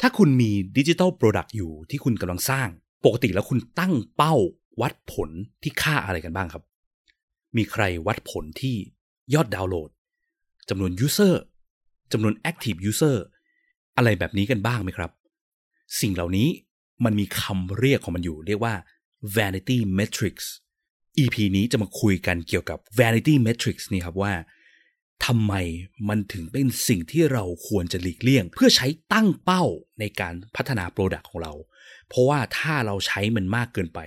ถ้าคุณมีดิจิ t a ลโปรดักต์อยู่ที่คุณกำลังสร้าง ปกติแล้วคุณตั้งเป้าวัดผลที่ค่าอะไรกันบ้างครับ มีใครวัดผลที่ยอดดาวน์โหลดจำนวน User จำนวน Active User อะไรแบบนี้กันบ้างไหมครับ สิ่งเหล่านี้มันมีคำเรียกของมันอยู่ เรียกว่า vanity metrics EP นี้จะมาคุยกันเกี่ยวกับ vanity metrics นี่ครับว่า ทำไมมันถึงเป็นสิ่งที่เราควรจะหลีกเลี่ยง เพื่อใช้ตั้งเป้าในการพัฒนา product ของเรา เพราะว่าถ้าเราใช้มันมากเกินไป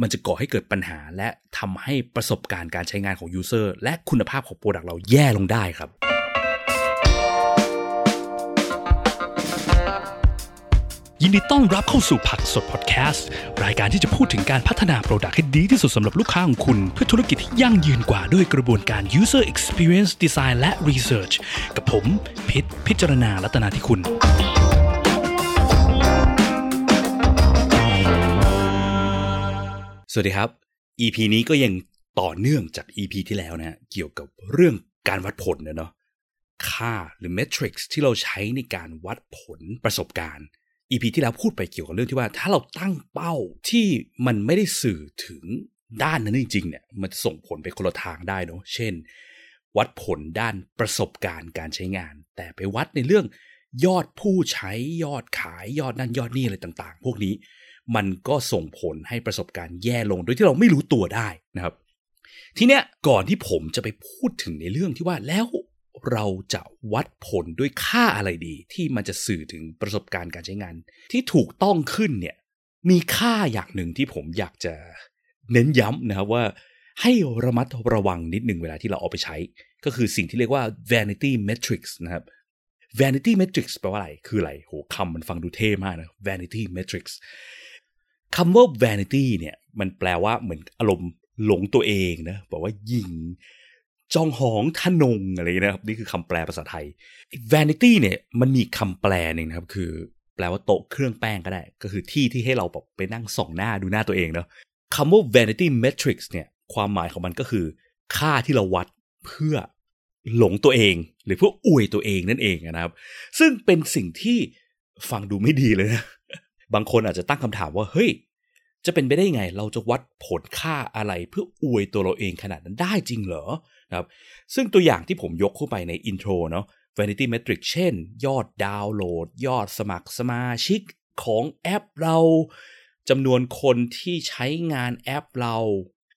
มันจะก่อให้เกิดปัญหา และทำให้ประสบการณ์การใช้งานของ user และคุณภาพของ product เราแย่ลงได้ครับ ยินดีต้อนรับเข้าสู่ผักสดพอดแคสต์ รายการที่จะพูดถึงการพัฒนา product ให้ดีที่สุดสำหรับลูกค้าของคุณ เพื่อธุรกิจที่ยั่งยืนกว่าด้วยกระบวนการ user experience design และ research กับผมพิษพิจารณาลัตนาที่คุณ สวัสดีครับ EP นี้ก็ยังต่อเนื่องจาก EP ที่แล้วนะเกี่ยวกับเรื่องการวัดผลเนาะค่าหรือ metrics ที่เราใช้ในการวัดผลประสบการณ์ EP ที่แล้วพูดไปเกี่ยวกับเรื่องที่ว่า ถ้าเราตั้งเป้าที่มันไม่ได้สื่อถึงด้านนั้นจริงๆเนี่ยมันส่งผลไปคนละทางได้เนาะเช่น วัดผลด้านประสบการณ์การใช้งาน แต่ไปวัดในเรื่องยอดผู้ใช้ยอดขายยอดนั่นยอดนี่อะไรต่างๆ พวกนี้ มันก็ส่งผลให้ประสบการณ์แย่ลงโดยที่เราไม่รู้ตัวได้นะครับ ทีเนี้ยก่อนที่ผมจะไปพูดถึงในเรื่องที่ว่าแล้ว เราจะวัดผลด้วยค่าอะไรดี ที่มันจะสื่อถึงประสบการณ์การใช้งาน ที่ถูกต้องขึ้นเนี่ยมีค่าอย่างหนึ่งที่ผมอยากจะเน้นย้ำนะครับว่าให้ระมัดระวังนิดหนึ่งเวลาที่เราเอาไปใช้ ก็คือสิ่งที่เรียกว่า vanity metrics นะครับ vanity metrics แปลว่าอะไร คืออะไรโหคำมันฟังดูเท่มากนะ vanity metrics คำว่า vanity เนี่ย มันแปลว่าเหมือนอารมณ์หลงตัวเองนะบอกว่ายิง จองหองทะนงอะไรนะครับ นี่คือคำแปลภาษาไทย vanity เนี่ยมันมีคำแปลหนึ่งนะครับ คือ แปลว่าโต๊ะเครื่องแป้งก็ได้ ก็คือที่ที่ให้เราแบบไปนั่งส่องหน้าดูหน้าตัวเองเนาะคำว่า vanity metrics เนี่ยความหมายของมันก็คือ ค่าที่เราวัดเพื่อหลงตัวเอง หรือเพื่ออวยตัวเองนั่นเองนะครับ ซึ่งเป็นสิ่งที่ฟังดูไม่ดีเลยนะบางคนอาจจะตั้งคำถามว่าเฮ้ยจะเป็นไปได้ไง เราจะวัดผลค่าอะไรเพื่ออวยตัวเราเองขนาดนั้นได้จริงเหรอ ครับซึ่งตัวอย่างที่ผมยกเข้าไปในอินโทรเนาะ vanity metric เช่น ยอดดาวน์โหลด ยอดสมัครสมาชิกของแอปเราจำนวนคนที่ใช้งานแอปเรา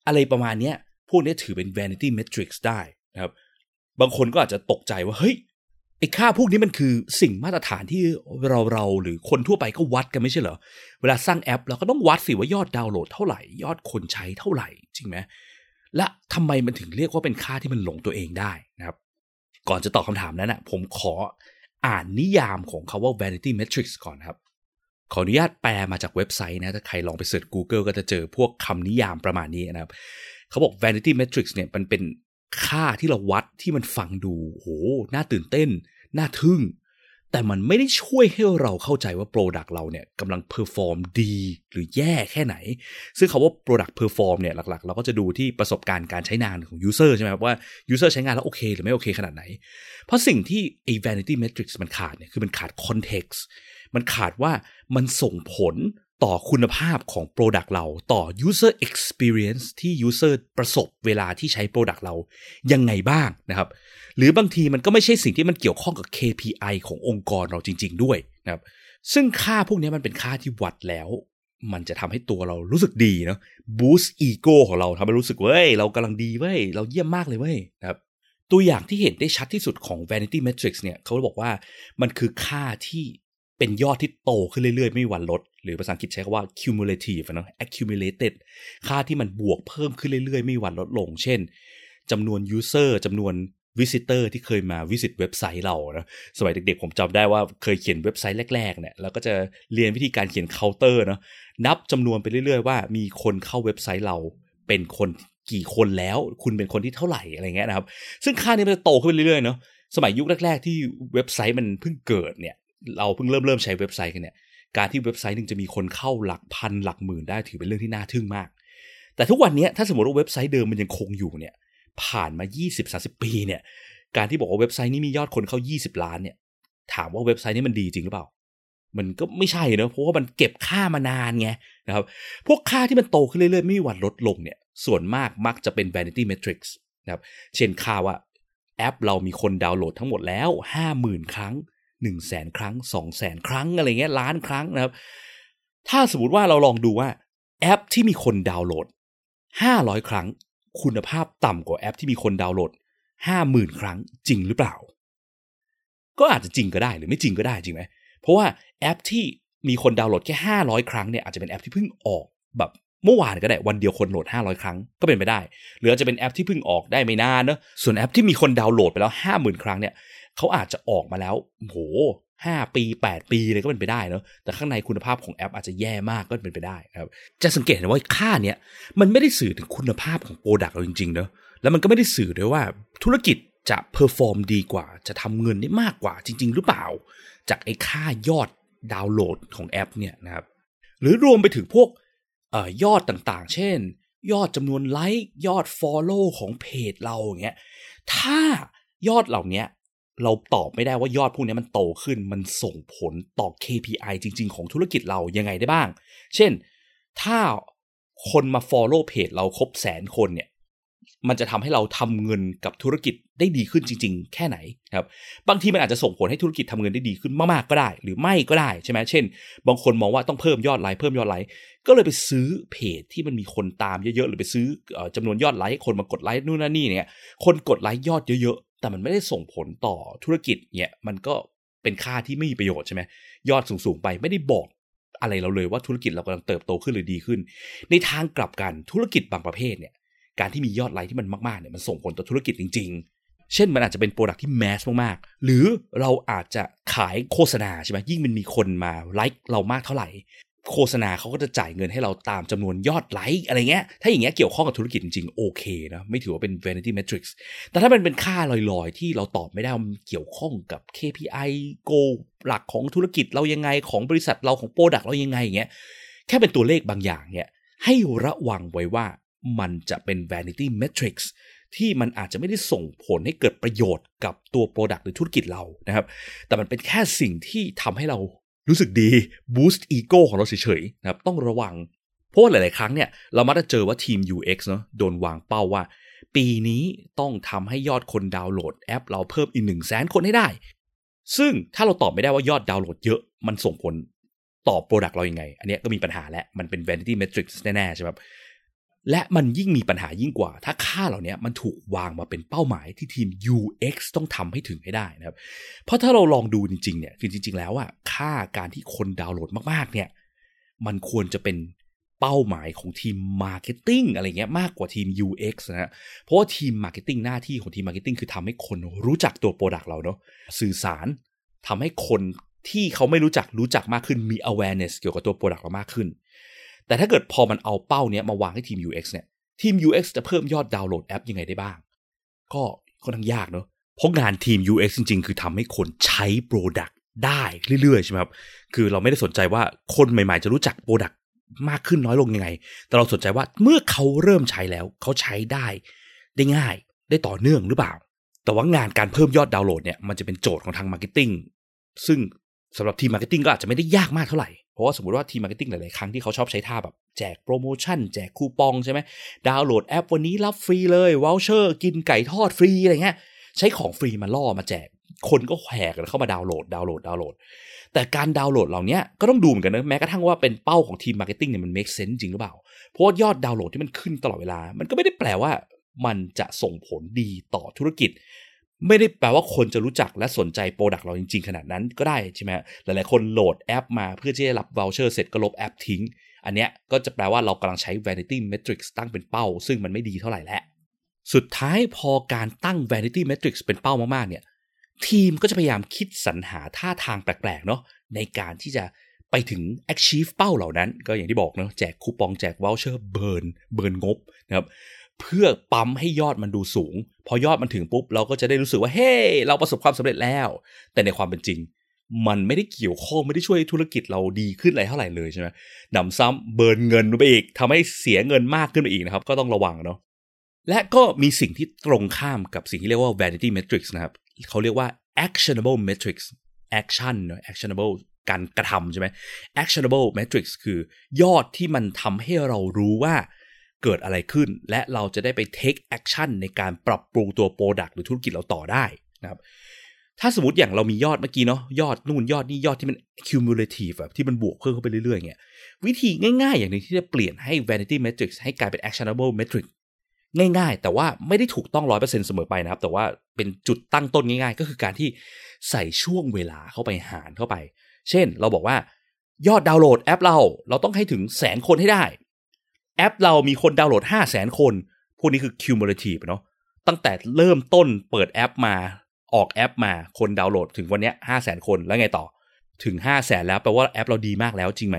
อะไรประมาณนี้พวกนี้ถือเป็น vanity metrics ได้นะครับ บางคนก็อาจจะตกใจว่า เฮ้ยไอ้ค่าพวกนี้มันคือสิ่งมาตรฐานที่เราเราหรือคนทั่วไปก็วัดกันไม่ใช่เหรอ เวลาสร้างแอปเราก็ต้องวัดสิว่ายอดดาวน์โหลดเท่าไหร่ ยอดคนใช้เท่าไหร่ จริงไหม และทำไมมันถึงเรียกว่าเป็นค่าที่มันหลงตัวเองได้นะครับ ก่อนจะตอบคำถามนั้นนะผมขออ่านนิยามของคาว่า vanity metrics ก่อนครับขออนุญาตแปลมาจากเว็บไซต์นะถ้าใครลองไป search Google ก็จะเจอพวกคำนิยามประมาณนี้นะครับ เขาบอก vanity metrics เนี่ยมันเป็นค่าที่เราวัดที่มันฟังดูโหน่าตื่นเต้น น่าทึ่ง แต่มันไม่ได้ช่วยให้เราเข้าใจว่า Product เราเนี่ยกำลัง perform ดีหรือแย่แค่ไหน ซึ่งคาว่า Product Perform เนี่ยหลักๆ เราก็จะดูที่ประสบการณ์การใช้งานของ User ใช่ไหมครับว่า User ใช้งานแล้วโอเค หรือไม่โอเคขนาดไหน เพราะสิ่งที่ไอ้ vanity metrics มันขาดเนี่ยคือมันขาด context มันขาดว่ามันส่งผล ต่อคุณภาพของ Product เราต่อ user experience ที่ user ประสบเวลาที่ใช้ Product เรายังไงบ้างนะครับ หรือบางทีมันก็ไม่ใช่สิ่งที่มันเกี่ยวข้องกับ KPI ขององค์กรเราจริง ๆ ด้วยนะครับ ซึ่งค่าพวกนี้มันเป็นค่าที่วัดแล้ว มันจะทำให้ตัวเรารู้สึกดีเนาะ boost ego ของเราทำให้รู้สึกเว้ยเรากำลังดีเว้ยเราเยี่ยมมากเลยเว้ยนะครับตัวอย่างที่เห็นได้ชัดที่สุดของ vanity metrics เนี่ยเขาบอกว่ามันคือค่าที่ เป็นยอดที่โตขึ้นเรื่อยๆ ไม่มีวันลด หรือภาษาอังกฤษใช้คำว่า cumulative นะ accumulated ค่าที่มันบวกเพิ่มขึ้นเรื่อยๆ ไม่มีวันลดลง เช่นจำนวน user จำนวน visitor ที่เคยมา visit เว็บไซต์เรานะสมัยเด็กๆ ผมจำได้ว่าเคยเขียนเว็บไซต์แรกๆเนี่ยแล้วก็จะเรียนวิธีการเขียนเคาน์เตอร์เนาะนับจำนวนไปเรื่อยๆ ว่ามีคนเข้าเว็บไซต์เราเป็นคนกี่คนแล้ว คุณเป็นคนที่เท่าไหร่อะไรเงี้ยนะครับ ซึ่งค่านี้มันจะโตขึ้นเรื่อยๆเนาะสมัยยุคแรกๆ ที่เว็บไซต์มันเพิ่งเกิดเนี่ย เราเพิ่งเริ่มเริ่มใช้เว็บไซต์กันเนี่ยการที่เว็บไซต์หนึ่งจะมีคนเข้าหลักพันหลักหมื่นได้ถือเป็นเรื่องที่น่าทึ่งมาก แต่ทุกวันนี้ถ้าสมมติว่าเว็บไซต์เดิมมันยังคงอยู่เนี่ยผ่านมา 20-30 ปีเนี่ยการที่บอกว่าเว็บไซต์นี้มียอดคนเข้า 20 ล้านเนี่ยถามว่าเว็บไซต์นี้มันดีจริงหรือเปล่า มันก็ไม่ใช่นะเพราะว่ามันเก็บค่ามานานไงนะครับพวกค่าที่มันโตขึ้นเรื่อยๆ ไม่มีวันลดลงเนี่ยส่วนมากมักจะเป็น vanity metrics นะครับเช่นค่าว่าแอปเรามีคนดาวน์โหลดทั้งหมดแล้ว 50,000 ครั้ง 1 0 0 0 0แสนครั้ง2 0 0แสนครั้งอะไรเงี้ยล้านครั้งนะครับ ถ้าสมมติว่าเราลองดูว่าแอปที่มีคนดาวน์โหลด 500 ครั้ง คุณภาพต่ำกว่าแอปที่มีคนดาวน์โหลด 50,000 ครั้งจริงหรือเปล่า ก็อาจจะจริงก็ได้หรือไม่จริงก็ได้จริงไหมเพราะว่าแอปที่มีคนดาวน์โหลดแค่ 500 ครั้งเนี่ยอาจจะเป็นแอปที่เพิ่งออกแบบเมื่อวานก็ได้วันเดียวคนโหลด 500 ครั้งก็เป็นไปได้ หรืออาจจะเป็นแอปที่เพิ่งออกได้ไม่นานเนอะส่วนแอปที่มีคนดาวน์โหลดไปแล้ว 50,000 ครั้งเนี่ย เขาอาจจะออกมาแล้วโหห้าปี8ปีเลยก็เป็นไปได้เนอะแต่ข้างในคุณภาพของแอปอาจจะแย่มากก็เป็นไปได้ครับจะสังเกตเห็นว่าค่าเนี้ยมันไม่ได้สื่อถึงคุณภาพของ product เราจริงๆเนอะแล้วมันก็ไม่ได้สื่อด้วยว่าธุรกิจจะ perform ดีกว่า จะทำเงินได้มากกว่าจริง ๆ หรือเปล่า จากไอ้ค่ายอดดาวน์โหลดของแอปเนี่ยนะครับหรือรวมไปถึงพวกยอดต่างๆ เช่น ยอดจำนวนไลค์ยอด Follow ของเพจเราอย่างเงี้ยถ้ายอดเหล่านี้ เราตอบไม่ได้ว่ายอดพวกนี้มันโตขึ้นมันส่งผลต่อ KPI จริง ๆ ของธุรกิจเรายังไงได้บ้าง เช่น ถ้าคนมา Follow เพจเราครบแสนคนเนี่ย มันจะทำให้เราทำเงินกับธุรกิจได้ดีขึ้นจริง ๆ แค่ไหนครับ บางทีมันอาจจะส่งผลให้ธุรกิจทำเงินได้ดีขึ้นมากๆก็ได้ หรือไม่ก็ได้ใช่ไหมเช่น บางคนมองว่าต้องเพิ่มยอดไลค์เพิ่มยอดไลค์ก็เลยไปซื้อเพจที่มันมีคนตามเยอะๆหรือไปซื้อจำนวนยอดไลค์คนมากดไลค์นู่นนั่นนี่เนี่ย คนกดไลค์ยอดเยอะ แต่มันไม่ได้ส่งผลต่อธุรกิจเนี่ยมันก็เป็นค่าที่ไม่มีประโยชน์ใช่ไหมยอดสูงๆไปไม่ได้บอกอะไรเราเลยว่าธุรกิจเรากำลังเติบโตขึ้นหรือดีขึ้น ในทางกลับกันธุรกิจบางประเภทเนี่ยการที่มียอดไลค์ที่มันมากๆเนี่ยมันส่งผลต่อธุรกิจจริง ๆ เช่นมันอาจจะเป็นโปรดักที่แมสมากๆ หรือเราอาจจะขายโฆษณาใช่ไหมยิ่งมันมีคนมาไลค์เรามากเท่าไหร่ โฆษณาเขาก็จะจ่ายเงินให้เราตามจำนวนยอดไลค์อะไรเงี้ย ถ้าอย่างเงี้ยเกี่ยวข้องกับธุรกิจจริงๆ โอเคนะ ไม่ถือว่าเป็น vanity metrics แต่ถ้ามันเป็นค่าลอยๆ ที่เราตอบไม่ได้มันเกี่ยวข้องกับ KPI goal หลักของธุรกิจเรายังไงของบริษัทเราของโปรดักเรายังไงอย่างเงี้ย แค่เป็นตัวเลขบางอย่างเนี่ย ให้ระวังไว้ว่ามันจะเป็น vanity metrics ที่มันอาจจะไม่ได้ส่งผลให้เกิดประโยชน์กับตัว Product หรือธุรกิจเรานะครับ แต่มันเป็นแค่สิ่งที่ทำให้เรา รู้สึกดี boost ego ของเราเฉยๆนะครับต้องระวัง เพราะว่าหลายๆ ครั้งเนี่ยเรามักจะเจอว่าทีม UX เนาะโดนวางเป้าว่า ปีนี้ต้องทำให้ยอดคนดาวน์โหลดแอป เราเพิ่มอีกหนึ่งแสนคนให้ได้ ซึ่งถ้าเราตอบไม่ได้ว่ายอดดาวน์โหลดเยอะมันส่งผลต่อ product เรายังไง อันนี้ก็มีปัญหาแล้วมันเป็น vanity metrics แน่ๆใช่ไหม และมันยิ่งมีปัญหายิ่งกว่า ถ้าค่าเหล่านี้มันถูกวางมาเป็นเป้าหมายที่ทีม UX ต้องทำให้ถึงให้ได้นะครับ เพราะถ้าเราลองดูจริงๆเนี่ยคือจริง ๆ แล้วอะค่าการที่คนดาวน์โหลดมากๆเนี่ยมันควรจะเป็นเป้าหมายของทีม marketing อะไรเงี้ยมากกว่าทีม UX นะฮะเพราะว่าทีม marketing หน้าที่ของทีม marketing คือทำให้คนรู้จักตัว product เราเนาะสื่อสารทำให้คนที่เขาไม่รู้จักรู้จักมากขึ้นมี awareness เกี่ยวกับตัว product เรามากขึ้น แต่ถ้าเกิดพอมันเอาเป้าเนี้ยมาวางให้ทีม UX เนี่ยทีม UX จะเพิ่มยอดดาวน์โหลดแอปยังไงได้บ้าง ก็ค่อนข้างยากเนาะเพราะงานทีม UX จริง ๆ คือทำให้คนใช้ product ได้เรื่อยๆใช่ไหมครับ คือเราไม่ได้สนใจว่าคนใหม่ๆ จะรู้จัก product มากขึ้นน้อยลงยังไง แต่เราสนใจว่าเมื่อเขาเริ่มใช้แล้ว เขาใช้ได้ ได้ง่ายได้ต่อเนื่องหรือเปล่า แต่ว่างานการเพิ่มยอดดาวน์โหลดเนี่ยมันจะเป็นโจทย์ของทาง marketing ซึ่งสำหรับทีม marketing ก็อาจจะไม่ได้ยากมากเท่าไหร่ เพราะว่าสมมติว่าทีม marketing หลาย ๆ ครั้งที่เขาชอบใช้ท่าแบบแจกโปรโมชั่น แจกคูปองใช่ไหมดาวน์โหลดแอปวันนี้รับฟรีเลย voucher กินไก่ทอดฟรีอะไรเงี้ยใช้ของฟรีมาล่อมาแจก คนก็แห่กันเข้ามาดาวน์โหลดดาวน์โหลดดาวน์โหลด แต่การดาวน์โหลดเหล่านี้ก็ต้องดูเหมือนกันนะแม้กระทั่งว่าเป็นเป้าของทีม marketing เนี่ยมัน make sense จริงหรือเปล่าเพราะยอดดาวน์โหลดที่มันขึ้นตลอดเวลา มันก็ไม่ได้แปลว่ามันจะส่งผลดีต่อธุรกิจ ไม่ได้แปลว่าคนจะรู้จักและสนใจ product เราจริง ๆ ขนาดนั้นก็ได้ใช่ไหมหลาย ๆ คนโหลดแอปมาเพื่อที่จะรับ voucher เสร็จก็ลบแอปทิ้ง อันเนี้ยก็จะแปลว่าเรากำลังใช้ vanity metrics ตั้งเป็นเป้า ซึ่งมันไม่ดีเท่าไหร่แล้วสุดท้ายพอการตั้ง vanity metrics เป็นเป้ามากๆเนี่ยทีมก็จะพยายามคิดสรรหาท่าทางแปลกๆเนาะในการที่จะไปถึง achieve เป้าเหล่านั้น ก็อย่างที่บอกเนาะแจกคูปองแจก voucher burn burn งบนะครับ เพื่อปั๊มให้ยอดมันดูสูง พอยอดมันถึงปุ๊บเราก็จะได้รู้สึกว่าเฮ้ hey, เราประสบความสำเร็จแล้ว แต่ในความเป็นจริง มันไม่ได้เกี่ยวข้องไม่ได้ช่วยธุรกิจเราดีขึ้นอะไรเท่าไหร่เลยใช่ไหมนำซ้ำเบิร์นเงินไปอีกทำให้เสียเงินมากขึ้นไปอีกนะครับ ก็ต้องระวังเนาะและก็มีสิ่งที่ตรงข้ามกับสิ่งที่เรียกว่า vanity metrics นะครับเขาเรียกว่า actionable metrics action เนาะ actionable การกระทำใช่ไหม actionable metrics คือยอดที่มันทำให้เรารู้ว่า เกิดอะไรขึ้น และเราจะได้ไป take action ในการปรับปรุงตัว product หรือธุรกิจเราต่อได้นะครับถ้าสมมติอย่างเรามียอดเมื่อกี้เนาะยอดนู่นยอดนี่ยอดที่มัน cumulative แบบที่มันบวกเพิ่มเข้าไปเรื่อยๆเงี้ยวิธีง่ายๆ อย่างหนึ่งที่จะเปลี่ยนให้ vanity metrics ให้กลายเป็น actionable metric ง่ายๆ แต่ว่าไม่ได้ถูกต้องร้อยเปอร์เซ็นเสมอไปนะครับ แต่ว่าเป็นจุดตั้งต้นง่ายๆ ก็คือการที่ใส่ช่วงเวลาเข้าไปหารเข้าไป เช่นเราบอกว่ายอดดาวน์โหลดแอปเรา เราต้องให้ถึงแสนคนให้ได้ แอปเรามีคนดาวน์โหลด 5 0 0แสนคน พวกนี้คือ cumulative เนาะตั้งแต่เริ่มต้นเปิดแอปมาออกแอปมาคนดาวน์โหลดถึงวันนี้ห้าแสนคนแล้วไงต่อถึง5 0 0แสนแล้วแปลว่าแอปเราดีมากแล้วจริงไหม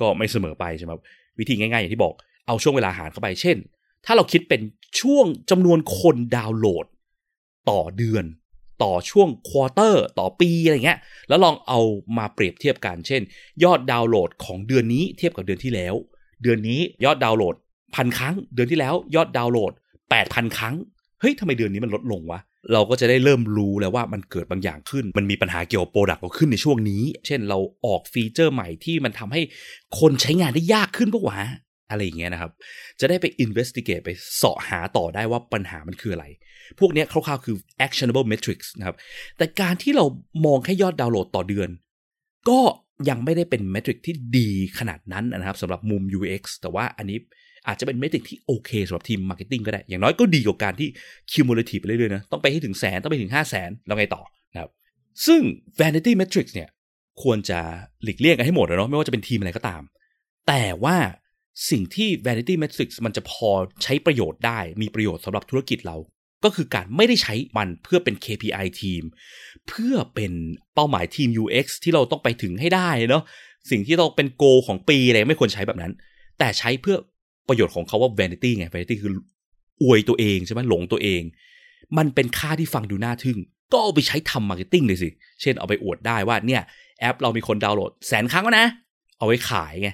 ก็ไม่เสมอไปใช่ไหมวิธีง่ายๆ อย่างที่บอกเอาช่วงเวลาหารเข้าไป เช่น ถ้าเราคิดเป็นช่วงจำนวนคนดาวน์โหลด ต่อเดือน ต่อช่วง quarter ต่อปีอะไรเงี้ย แล้วลองเอามาเปรียบเทียบกัน เช่น ยอดดาวน์โหลดของเดือนนี้เทียบกับเดือนที่แล้ว เดือนนี้ยอดดาวน์โหลดพันครั้ง เดือนที่แล้วยอดดาวน์โหลด 8,000 ครั้ง เฮ้ยทำไมเดือนนี้มันลดลงวะ เราก็จะได้เริ่มรู้แล้วว่ามันเกิดบางอย่างขึ้น มันมีปัญหาเกี่ยวกับ product เราขึ้นในช่วงนี้ เช่นเราออก feature ใหม่ที่มันทำให้คนใช้งานได้ยากขึ้นปะวะอะไรอย่างเงี้ยนะครับ จะได้ไป investigate ไปเสาะหาต่อได้ว่าปัญหามันคืออะไร พวกเนี้ยคร่าวๆคือ actionable metrics นะครับ แต่การที่เรามองแค่ยอดดาวน์โหลดต่อเดือน ก็ ยังไม่ได้เป็น metric ที่ดีขนาดนั้นนะครับสำหรับมุม UX แต่ว่าอันนี้อาจจะเป็น metric ที่โอเคสำหรับทีม marketing ก็ได้ อย่างน้อยก็ดีกว่าการที่ cumulative ไปเรื่อยๆนะ ต้องไปให้ถึงแสน ต้องไปถึง 5 0 0แสนแล้วไงต่อนะครับ ซึ่ง vanity metrics เนี่ย ควรจะหลีกเลี่ยงกันให้หมดนะเนาะ ไม่ว่าจะเป็นทีมอะไรก็ตาม แต่ว่าสิ่งที่ vanity metrics มันจะพอใช้ประโยชน์ได้ มีประโยชน์สำหรับธุรกิจเรา ก็คือการไม่ได้ใช้มันเพื่อเป็น KPI ทีม เพื่อเป็นเป้าหมายทีม UX ที่เราต้องไปถึงให้ได้เนาะสิ่งที่ต้องเป็น goal ของปีอะไรไม่ควรใช้แบบนั้น แต่ใช้เพื่อประโยชน์ของคำว่า vanity ไง vanity คืออวยตัวเองใช่ไหมหลงตัวเอง มันเป็นค่าที่ฟังดูน่าทึ่ง ก็เอาไปใช้ทำ marketing เลยสิ เช่นเอาไปอวดได้ว่าเนี่ยแอปเรามีคนดาวน์โหลดแสนครั้งแล้วนะ เอาไว้ขายไง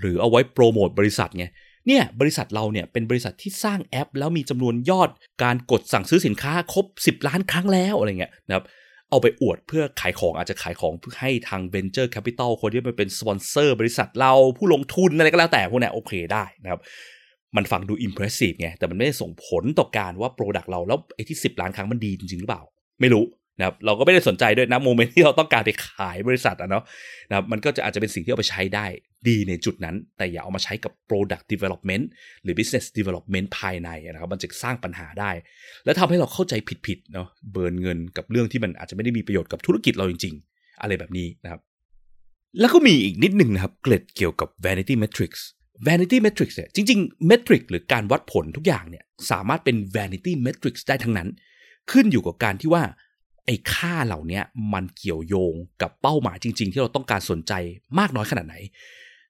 หรือเอาไว้โปรโมทบริษัทไง เนี่ยบริษัทเราเนี่ยเป็นบริษัทที่สร้างแอป แล้วมีจำนวนยอดการกดสั่งซื้อสินค้าครบ 10 ล้านครั้งแล้วอะไรเงี้ยนะครับเอาไปอวดเพื่อขายของอาจจะขายของเพื่อให้ทาง Venture Capital คนที่มาเป็นสปอนเซอร์บริษัทเราผู้ลงทุนอะไรก็แล้วแต่พวกเนี้ยโอเคได้นะครับ มันฟังดู impressive ไง แต่มันไม่ได้ส่งผลต่อการว่า Product เราแล้วไอ้ที่ 10 ล้านครั้งมันดีจริง ๆ หรือเปล่า ไม่รู้ นะครับเราก็ไม่ได้สนใจด้วยนะโมเมนต์ที่เราต้องการไปขายบริษัทอะเนาะนะครับมันก็จะอาจจะเป็นสิ่งที่เอาไปใช้ได้ดีในจุดนั้น แต่อย่าเอามาใช้กับ Product Development หรือ Business Development ภายในนะครับมันจะสร้างปัญหาได้ แล้วทำให้เราเข้าใจผิดๆเนาะเบิร์นเงินกับเรื่องที่มันอาจจะไม่ได้มีประโยชน์กับธุรกิจเราจริง ๆ อะไรแบบนี้นะครับแล้วก็มีอีกนิดหนึ่งนะครับเกร็ดเกี่ยวกับ vanity metrics vanity metrics เนี่ยจริงๆ metric หรือการวัดผลทุกอย่างเนี่ยสามารถเป็น vanity metrics ได้ทั้งนั้น ขึ้นอยู่กับการที่ว่า ไอ้ค่าเหล่านี้มันเกี่ยวโยงกับเป้าหมายจริง ๆ ที่เราต้องการสนใจมากน้อยขนาดไหน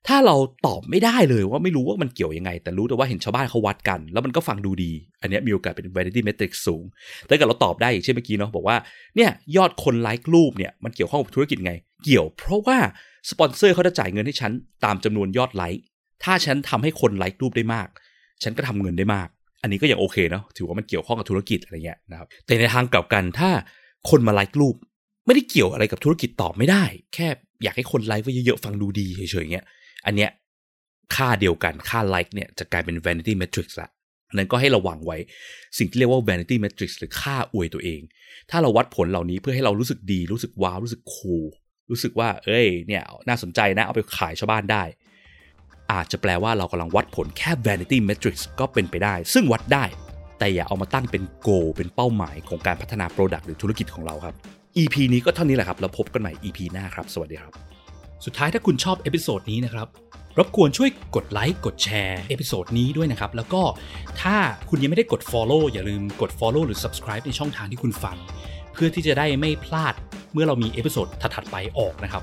ถ้าเราตอบไม่ได้เลยว่าไม่รู้ว่ามันเกี่ยวยังไง แต่รู้แต่ว่าเห็นชาวบ้านเขาวัดกัน แล้วมันก็ฟังดูดี อันนี้มีโอกาสเป็น vanity metric สูง แต่ถ้าเกิดเราตอบได้อย่างเช่นเมื่อกี้เนาะบอกว่าเนี่ยยอดคนไลค์รูปเนี่ยมันเกี่ยวข้องกับธุรกิจไง เกี่ยว เพราะว่าสปอนเซอร์เขาจะจ่ายเงินให้ฉันตามจำนวนยอดไลค์ถ้าฉันทำให้คนไลค์รูปได้มาก ฉันก็ทำเงินได้มาก อันนี้ก็ยังโอเคเนาะถือว่ามันเกี่ยวข้องกับธุรกิจอะไรเงี้ยนะครับแต่ในทางกลับกันถ้า คนมาไลค์รูป ไม่ได้เกี่ยวอะไรกับธุรกิจตอบไม่ได้ แค่อยากให้คนไลค์ไว้เยอะๆฟังดูดีเฉยๆเงี้ยอันเนี้ยค่าเดียวกันค่าไลค์เนี่ยจะกลายเป็น vanity metrics ละนั้นก็ให้ระวังไว้สิ่งที่เรียกว่า vanity metrics หรือค่าอวยตัวเอง ถ้าเราวัดผลเหล่านี้เพื่อให้เรารู้สึกดีรู้สึกว้าวรู้สึกคูลรู้สึกว่า เอ้ยเนี่ยน่าสนใจนะเอาไปขายชาวบ้านได้ อาจจะแปลว่าเรากำลังวัดผลแค่ vanity metrics ก็เป็นไปได้ ซึ่งวัดได้ แต่อย่าเอามาตั้งเป็น goal เป็นเป้าหมายของการพัฒนา product หรือธุรกิจของเราครับ EP นี้ก็เท่านี้แหละครับ แล้วพบกันใหม่ EP หน้าครับ สวัสดีครับ สุดท้ายถ้าคุณชอบ episode นี้นะครับรบกวนช่วยกดไลค์กดแชร์ episode นี้ด้วยนะครับ แล้วก็ถ้าคุณยังไม่ได้กด Follow อย่าลืมกด Follow หรือ Subscribe ในช่องทางที่คุณฟัง เพื่อที่จะได้ไม่พลาดเมื่อเรามี episode ถัดๆไปออกนะครับ